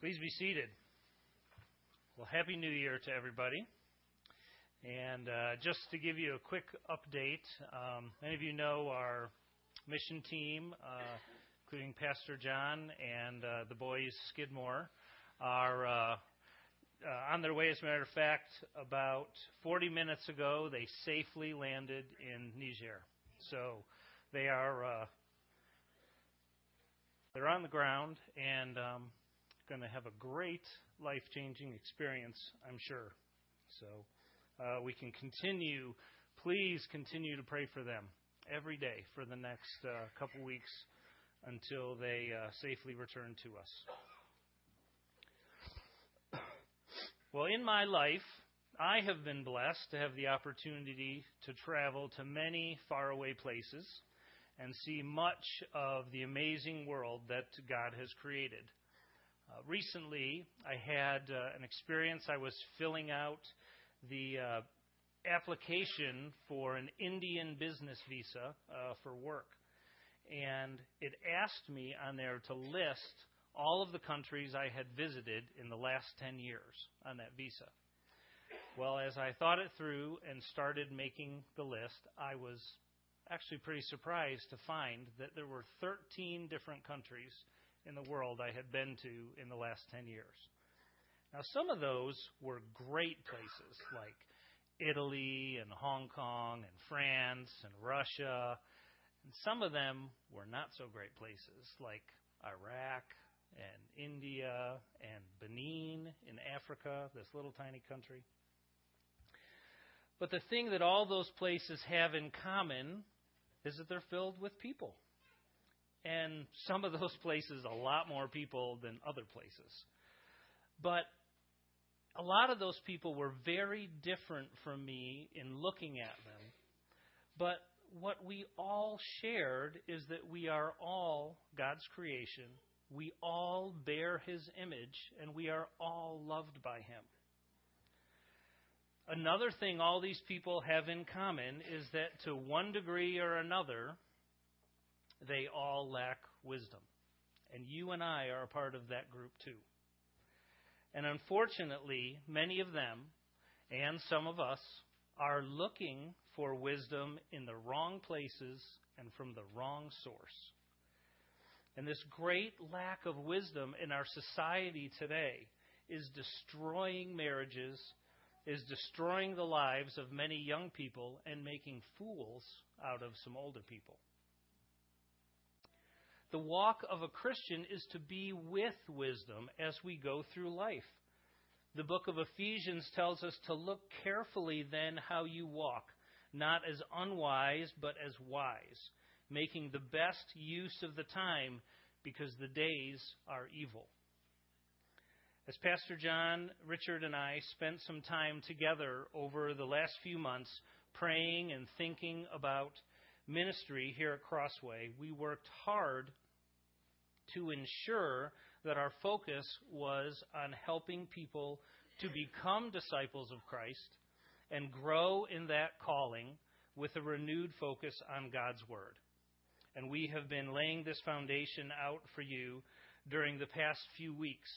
Please be seated. Well, Happy New Year to everybody. And uh, just to give you a quick update, um, many of you know our mission team, uh, including Pastor John and uh, the boys Skidmore, are uh, uh, on their way. As a matter of fact, about 40 minutes ago, they safely landed in Niger. So they are uh, they're on the ground and um, going to have a great life changing experience, I'm sure. So uh, we can continue. Please continue to pray for them every day for the next uh, couple weeks until they uh, safely return to us. Well, in my life, I have been blessed to have the opportunity to travel to many faraway places and see much of the amazing world that God has created. Uh, recently, I had uh, an experience. I was filling out the uh, application for an Indian business visa uh, for work. And it asked me on there to list all of the countries I had visited in the last 10 years on that visa. Well, as I thought it through and started making the list, I was actually pretty surprised to find that there were 13 different countries in the world I had been to in the last 10 years. Now, some of those were great places like Italy and Hong Kong and France and Russia. And some of them were not so great places like Iraq and India and Benin in Africa, this little tiny country. But the thing that all those places have in common is that they're filled with people. And some of those places, a lot more people than other places. But a lot of those people were very different from me in looking at them. But what we all shared is that we are all God's creation. We all bear His image, and we are all loved by Him. Another thing all these people have in common is that to one degree or another, they all lack wisdom. And you and I are a part of that group too. And unfortunately, many of them, and some of us, are looking for wisdom in the wrong places and from the wrong source. And this great lack of wisdom in our society today is destroying marriages is destroying the lives of many young people and making fools out of some older people. The walk of a Christian is to be with wisdom as we go through life. The book of Ephesians tells us to look carefully then how you walk, not as unwise, but as wise, making the best use of the time because the days are evil. As Pastor John, Richard, and I spent some time together over the last few months praying and thinking about ministry here at Crossway, we worked hard to ensure that our focus was on helping people to become disciples of Christ and grow in that calling with a renewed focus on God's Word. And we have been laying this foundation out for you during the past few weeks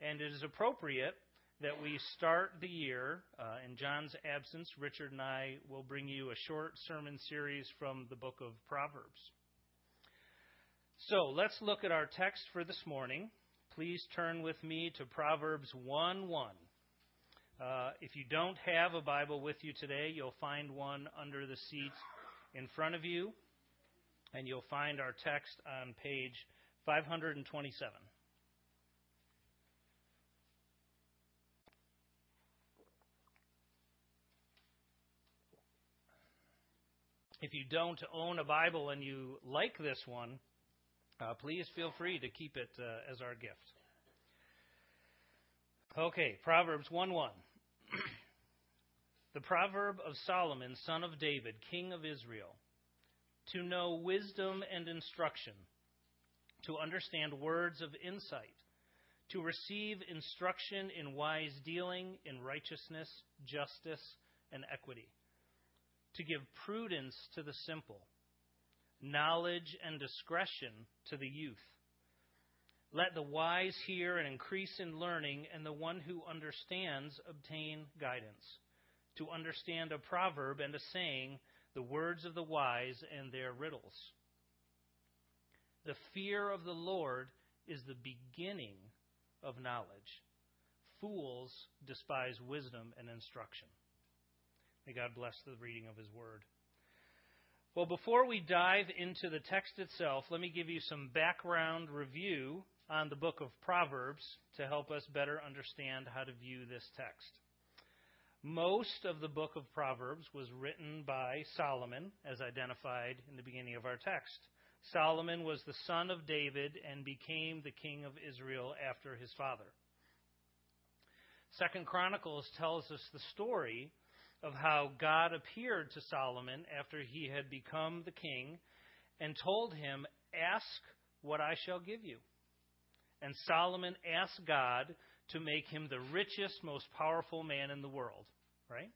and it is appropriate that we start the year. Uh, in John's absence, Richard and I will bring you a short sermon series from the book of Proverbs. So let's look at our text for this morning. Please turn with me to Proverbs 1 1. Uh, if you don't have a Bible with you today, you'll find one under the seat in front of you, and you'll find our text on page 527. If you don't own a Bible and you like this one, uh, please feel free to keep it uh, as our gift. Okay, Proverbs 1 1. the proverb of Solomon, son of David, king of Israel, to know wisdom and instruction, to understand words of insight, to receive instruction in wise dealing, in righteousness, justice, and equity to give prudence to the simple, knowledge and discretion to the youth. Let the wise hear and increase in learning, and the one who understands obtain guidance. To understand a proverb and a saying, the words of the wise and their riddles. The fear of the Lord is the beginning of knowledge. Fools despise wisdom and instruction. May God bless the reading of His Word. Well, before we dive into the text itself, let me give you some background review on the book of Proverbs to help us better understand how to view this text. Most of the book of Proverbs was written by Solomon, as identified in the beginning of our text. Solomon was the son of David and became the king of Israel after his father. Second Chronicles tells us the story of how God appeared to Solomon after he had become the king and told him, Ask what I shall give you. And Solomon asked God to make him the richest, most powerful man in the world, right?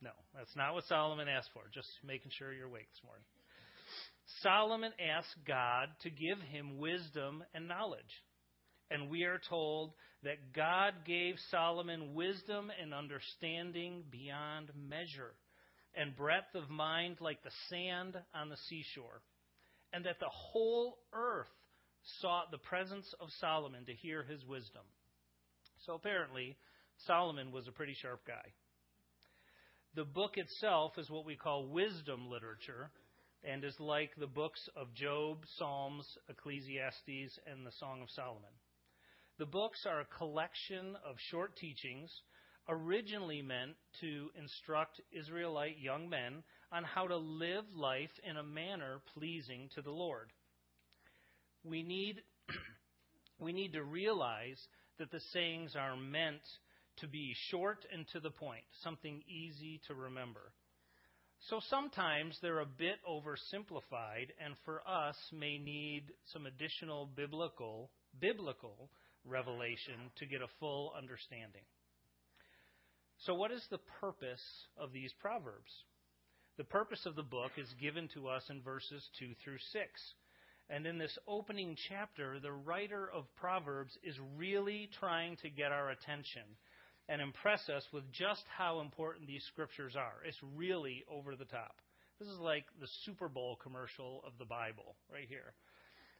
No, that's not what Solomon asked for. Just making sure you're awake this morning. Solomon asked God to give him wisdom and knowledge. And we are told that God gave Solomon wisdom and understanding beyond measure, and breadth of mind like the sand on the seashore, and that the whole earth sought the presence of Solomon to hear his wisdom. So apparently, Solomon was a pretty sharp guy. The book itself is what we call wisdom literature and is like the books of Job, Psalms, Ecclesiastes, and the Song of Solomon. The books are a collection of short teachings originally meant to instruct Israelite young men on how to live life in a manner pleasing to the Lord. We need, we need to realize that the sayings are meant to be short and to the point, something easy to remember. So sometimes they're a bit oversimplified and for us may need some additional biblical biblical revelation to get a full understanding. So, what is the purpose of these proverbs? The purpose of the book is given to us in verses 2 through 6. And in this opening chapter, the writer of Proverbs is really trying to get our attention and impress us with just how important these scriptures are. It's really over the top. This is like the Super Bowl commercial of the Bible right here.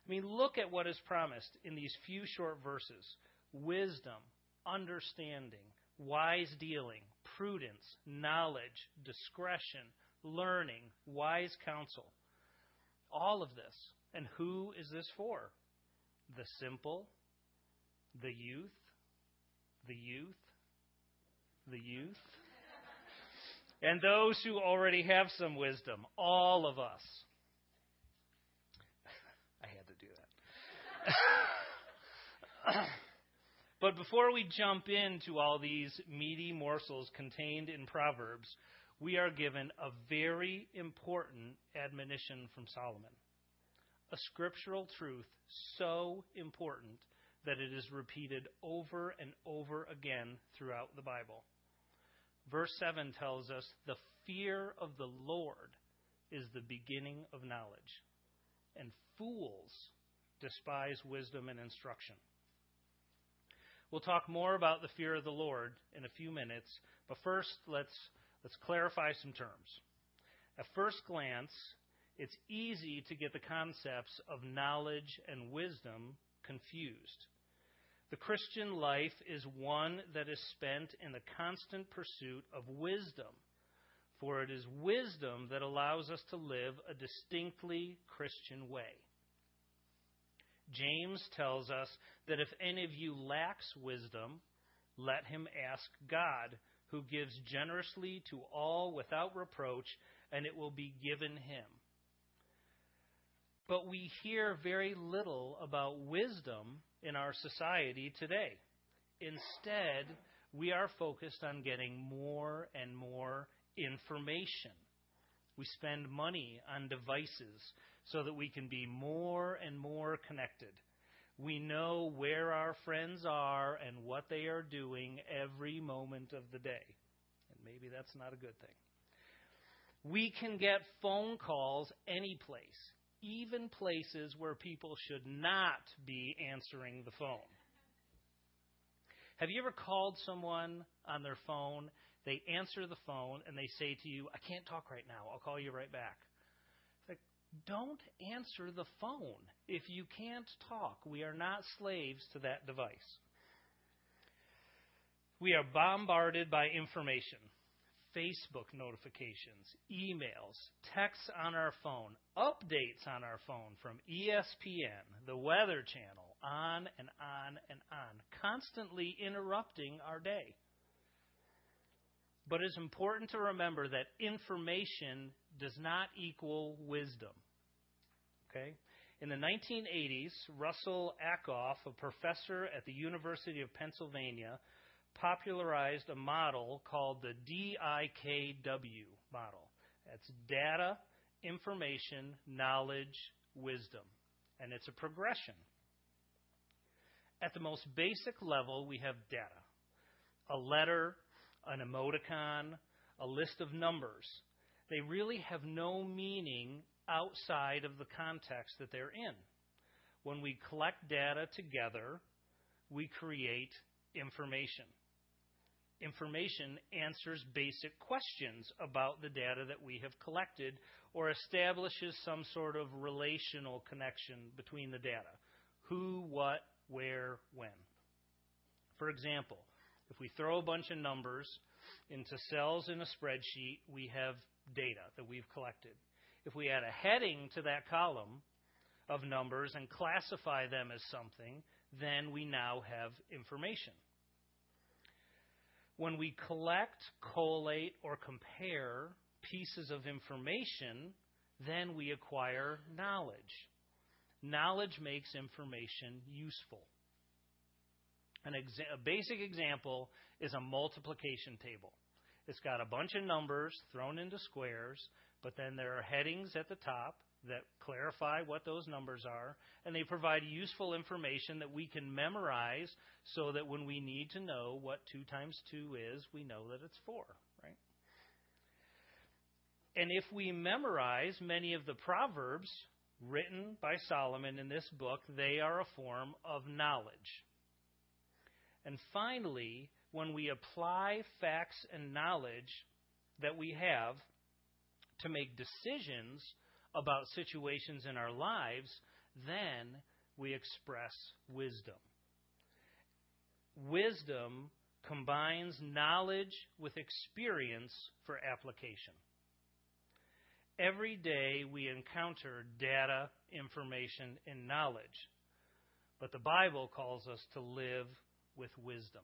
I mean, look at what is promised in these few short verses wisdom, understanding, wise dealing, prudence, knowledge, discretion, learning, wise counsel. All of this. And who is this for? The simple, the youth, the youth, the youth, and those who already have some wisdom. All of us. but before we jump into all these meaty morsels contained in Proverbs, we are given a very important admonition from Solomon. A scriptural truth so important that it is repeated over and over again throughout the Bible. Verse 7 tells us the fear of the Lord is the beginning of knowledge, and fools despise wisdom and instruction. We'll talk more about the fear of the Lord in a few minutes, but first let's let's clarify some terms. At first glance, it's easy to get the concepts of knowledge and wisdom confused. The Christian life is one that is spent in the constant pursuit of wisdom, for it is wisdom that allows us to live a distinctly Christian way. James tells us that if any of you lacks wisdom, let him ask God, who gives generously to all without reproach, and it will be given him. But we hear very little about wisdom in our society today. Instead, we are focused on getting more and more information. We spend money on devices so that we can be more and more connected. We know where our friends are and what they are doing every moment of the day. And maybe that's not a good thing. We can get phone calls any place, even places where people should not be answering the phone. Have you ever called someone on their phone? They answer the phone and they say to you, I can't talk right now. I'll call you right back. Don't answer the phone if you can't talk. We are not slaves to that device. We are bombarded by information. Facebook notifications, emails, texts on our phone, updates on our phone from ESPN, the Weather Channel, on and on and on, constantly interrupting our day. But it's important to remember that information does not equal wisdom. Okay? In the 1980s, Russell Ackoff, a professor at the University of Pennsylvania, popularized a model called the DIKW model. That's data, information, knowledge, wisdom. And it's a progression. At the most basic level, we have data a letter, an emoticon, a list of numbers. They really have no meaning outside of the context that they're in. When we collect data together, we create information information answers basic questions about the data that we have collected or establishes some sort of relational connection between the data who, what, where, when. For example, if we throw a bunch of numbers into cells in a spreadsheet, we have data that we've collected. If we add a heading to that column of numbers and classify them as something, then we now have information. When we collect, collate, or compare pieces of information, then we acquire knowledge. Knowledge makes information useful. Exa- a basic example is a multiplication table. It's got a bunch of numbers thrown into squares, but then there are headings at the top that clarify what those numbers are, and they provide useful information that we can memorize so that when we need to know what 2 times 2 is, we know that it's 4, right? And if we memorize many of the Proverbs written by Solomon in this book, they are a form of knowledge. And finally, when we apply facts and knowledge that we have to make decisions about situations in our lives, then we express wisdom. Wisdom combines knowledge with experience for application. Every day we encounter data, information, and knowledge, but the Bible calls us to live with wisdom.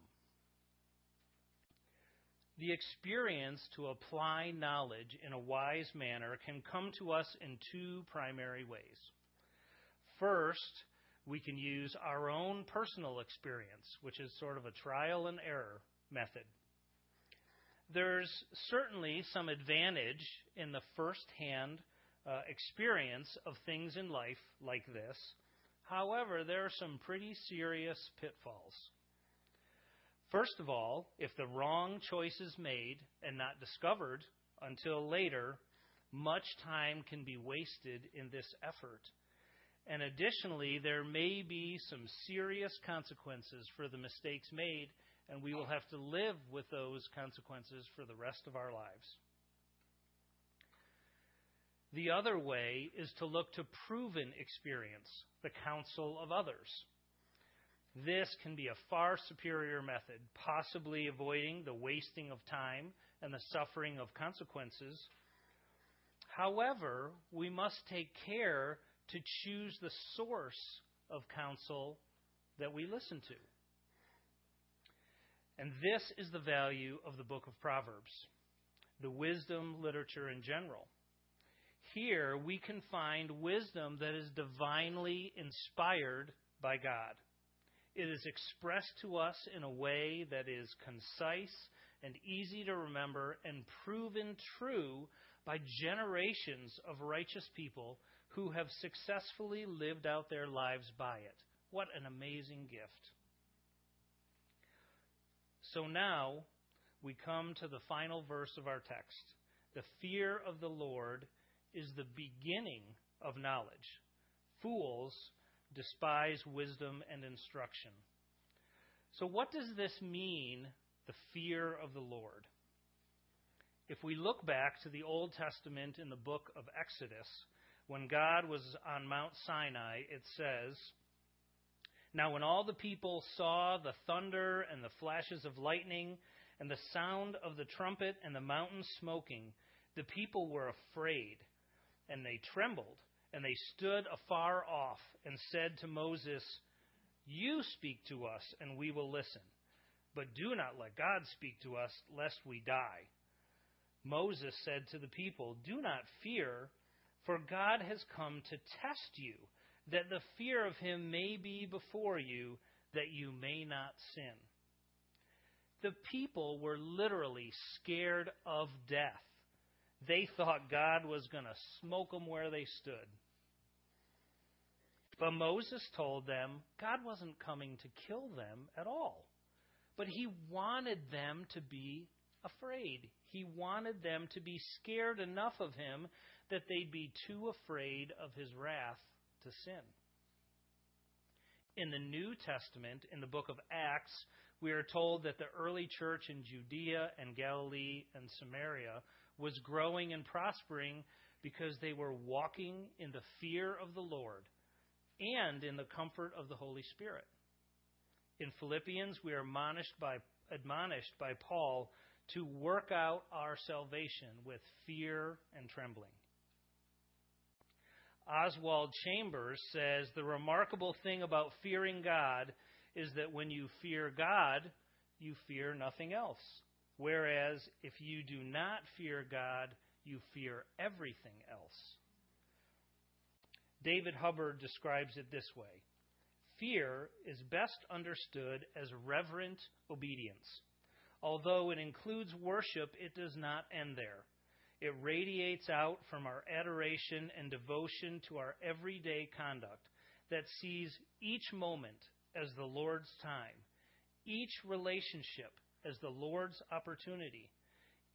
The experience to apply knowledge in a wise manner can come to us in two primary ways. First, we can use our own personal experience, which is sort of a trial and error method. There's certainly some advantage in the first hand uh, experience of things in life like this. However, there are some pretty serious pitfalls. First of all, if the wrong choice is made and not discovered until later, much time can be wasted in this effort. And additionally, there may be some serious consequences for the mistakes made, and we will have to live with those consequences for the rest of our lives. The other way is to look to proven experience, the counsel of others. This can be a far superior method, possibly avoiding the wasting of time and the suffering of consequences. However, we must take care to choose the source of counsel that we listen to. And this is the value of the book of Proverbs, the wisdom literature in general. Here we can find wisdom that is divinely inspired by God. It is expressed to us in a way that is concise and easy to remember and proven true by generations of righteous people who have successfully lived out their lives by it. What an amazing gift. So now we come to the final verse of our text. The fear of the Lord is the beginning of knowledge. Fools despise wisdom and instruction. So, what does this mean, the fear of the Lord? If we look back to the Old Testament in the book of Exodus, when God was on Mount Sinai, it says, Now when all the people saw the thunder and the flashes of lightning and the sound of the trumpet and the mountain smoking, the people were afraid, and they trembled, and they stood afar off and said to Moses, You speak to us, and we will listen. But do not let God speak to us, lest we die. Moses said to the people, Do not fear, for God has come to test you, that the fear of him may be before you, that you may not sin. The people were literally scared of death. They thought God was going to smoke them where they stood. But Moses told them God wasn't coming to kill them at all. But he wanted them to be afraid. He wanted them to be scared enough of him that they'd be too afraid of his wrath to sin. In the New Testament, in the book of Acts, we are told that the early church in Judea and Galilee and Samaria was growing and prospering because they were walking in the fear of the Lord and in the comfort of the Holy Spirit. In Philippians, we are admonished by, admonished by Paul to work out our salvation with fear and trembling. Oswald Chambers says the remarkable thing about fearing God is that when you fear God, you fear nothing else. Whereas if you do not fear God, you fear everything else. David Hubbard describes it this way Fear is best understood as reverent obedience. Although it includes worship, it does not end there. It radiates out from our adoration and devotion to our everyday conduct that sees each moment as the Lord's time, each relationship as the Lord's opportunity,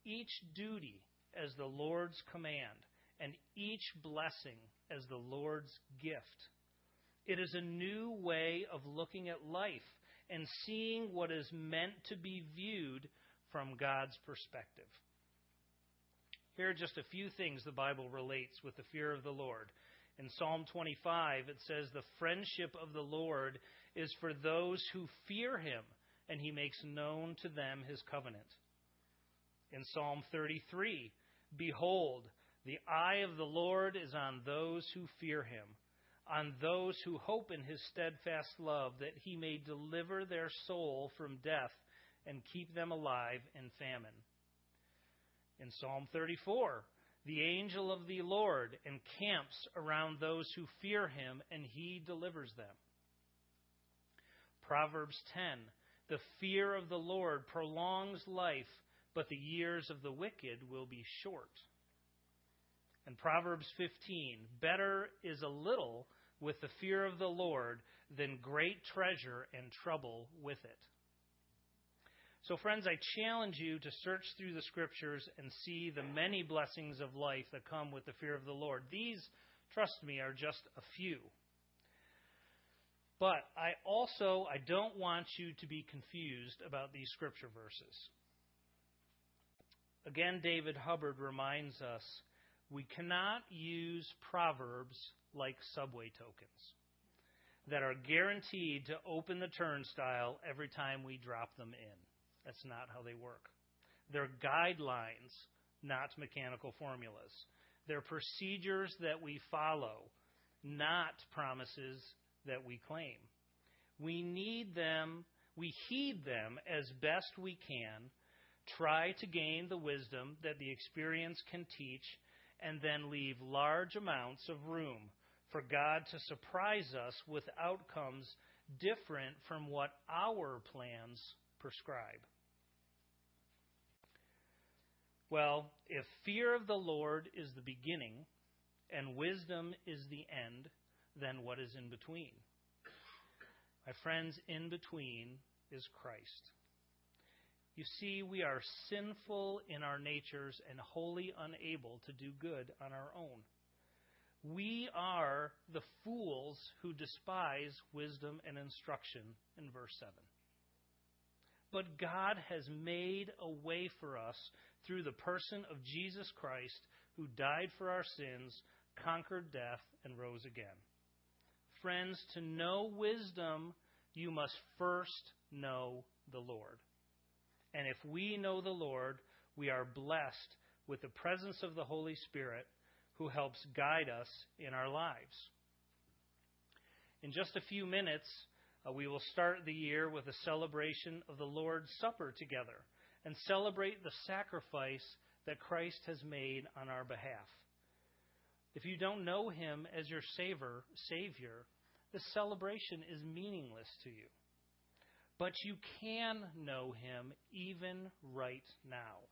each duty as the Lord's command, and each blessing as the Lord's gift. It is a new way of looking at life and seeing what is meant to be viewed from God's perspective. Here are just a few things the Bible relates with the fear of the Lord. In Psalm 25, it says, The friendship of the Lord is for those who fear him, and he makes known to them his covenant. In Psalm 33, Behold, the eye of the Lord is on those who fear him, on those who hope in his steadfast love, that he may deliver their soul from death and keep them alive in famine. In Psalm 34, the angel of the Lord encamps around those who fear him, and he delivers them. Proverbs 10 The fear of the Lord prolongs life, but the years of the wicked will be short. And Proverbs 15 Better is a little with the fear of the Lord than great treasure and trouble with it. So, friends, I challenge you to search through the scriptures and see the many blessings of life that come with the fear of the Lord. These, trust me, are just a few. But I also I don't want you to be confused about these scripture verses. Again, David Hubbard reminds us we cannot use proverbs like subway tokens that are guaranteed to open the turnstile every time we drop them in. That's not how they work. They're guidelines, not mechanical formulas. They're procedures that we follow, not promises that we claim. We need them, we heed them as best we can, try to gain the wisdom that the experience can teach, and then leave large amounts of room for God to surprise us with outcomes different from what our plans prescribe. Well, if fear of the Lord is the beginning and wisdom is the end, then what is in between? My friends, in between is Christ. You see, we are sinful in our natures and wholly unable to do good on our own. We are the fools who despise wisdom and instruction in verse 7. But God has made a way for us through the person of Jesus Christ, who died for our sins, conquered death, and rose again. Friends, to know wisdom, you must first know the Lord. And if we know the Lord, we are blessed with the presence of the Holy Spirit who helps guide us in our lives. In just a few minutes, uh, we will start the year with a celebration of the Lord's Supper together and celebrate the sacrifice that Christ has made on our behalf. If you don't know him as your savior, savior, the celebration is meaningless to you. But you can know him even right now.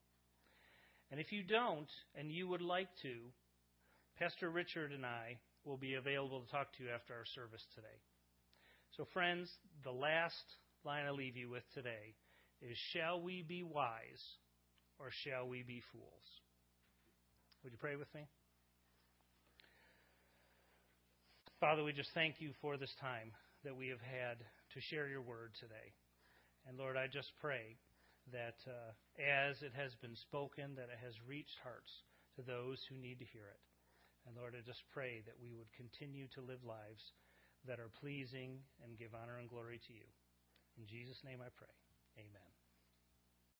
And if you don't, and you would like to, Pastor Richard and I will be available to talk to you after our service today. So, friends, the last line I leave you with today is Shall we be wise or shall we be fools? Would you pray with me? Father, we just thank you for this time that we have had to share your word today. And Lord, I just pray that uh, as it has been spoken, that it has reached hearts to those who need to hear it. And Lord, I just pray that we would continue to live lives that are pleasing and give honor and glory to you. In Jesus' name I pray. Amen.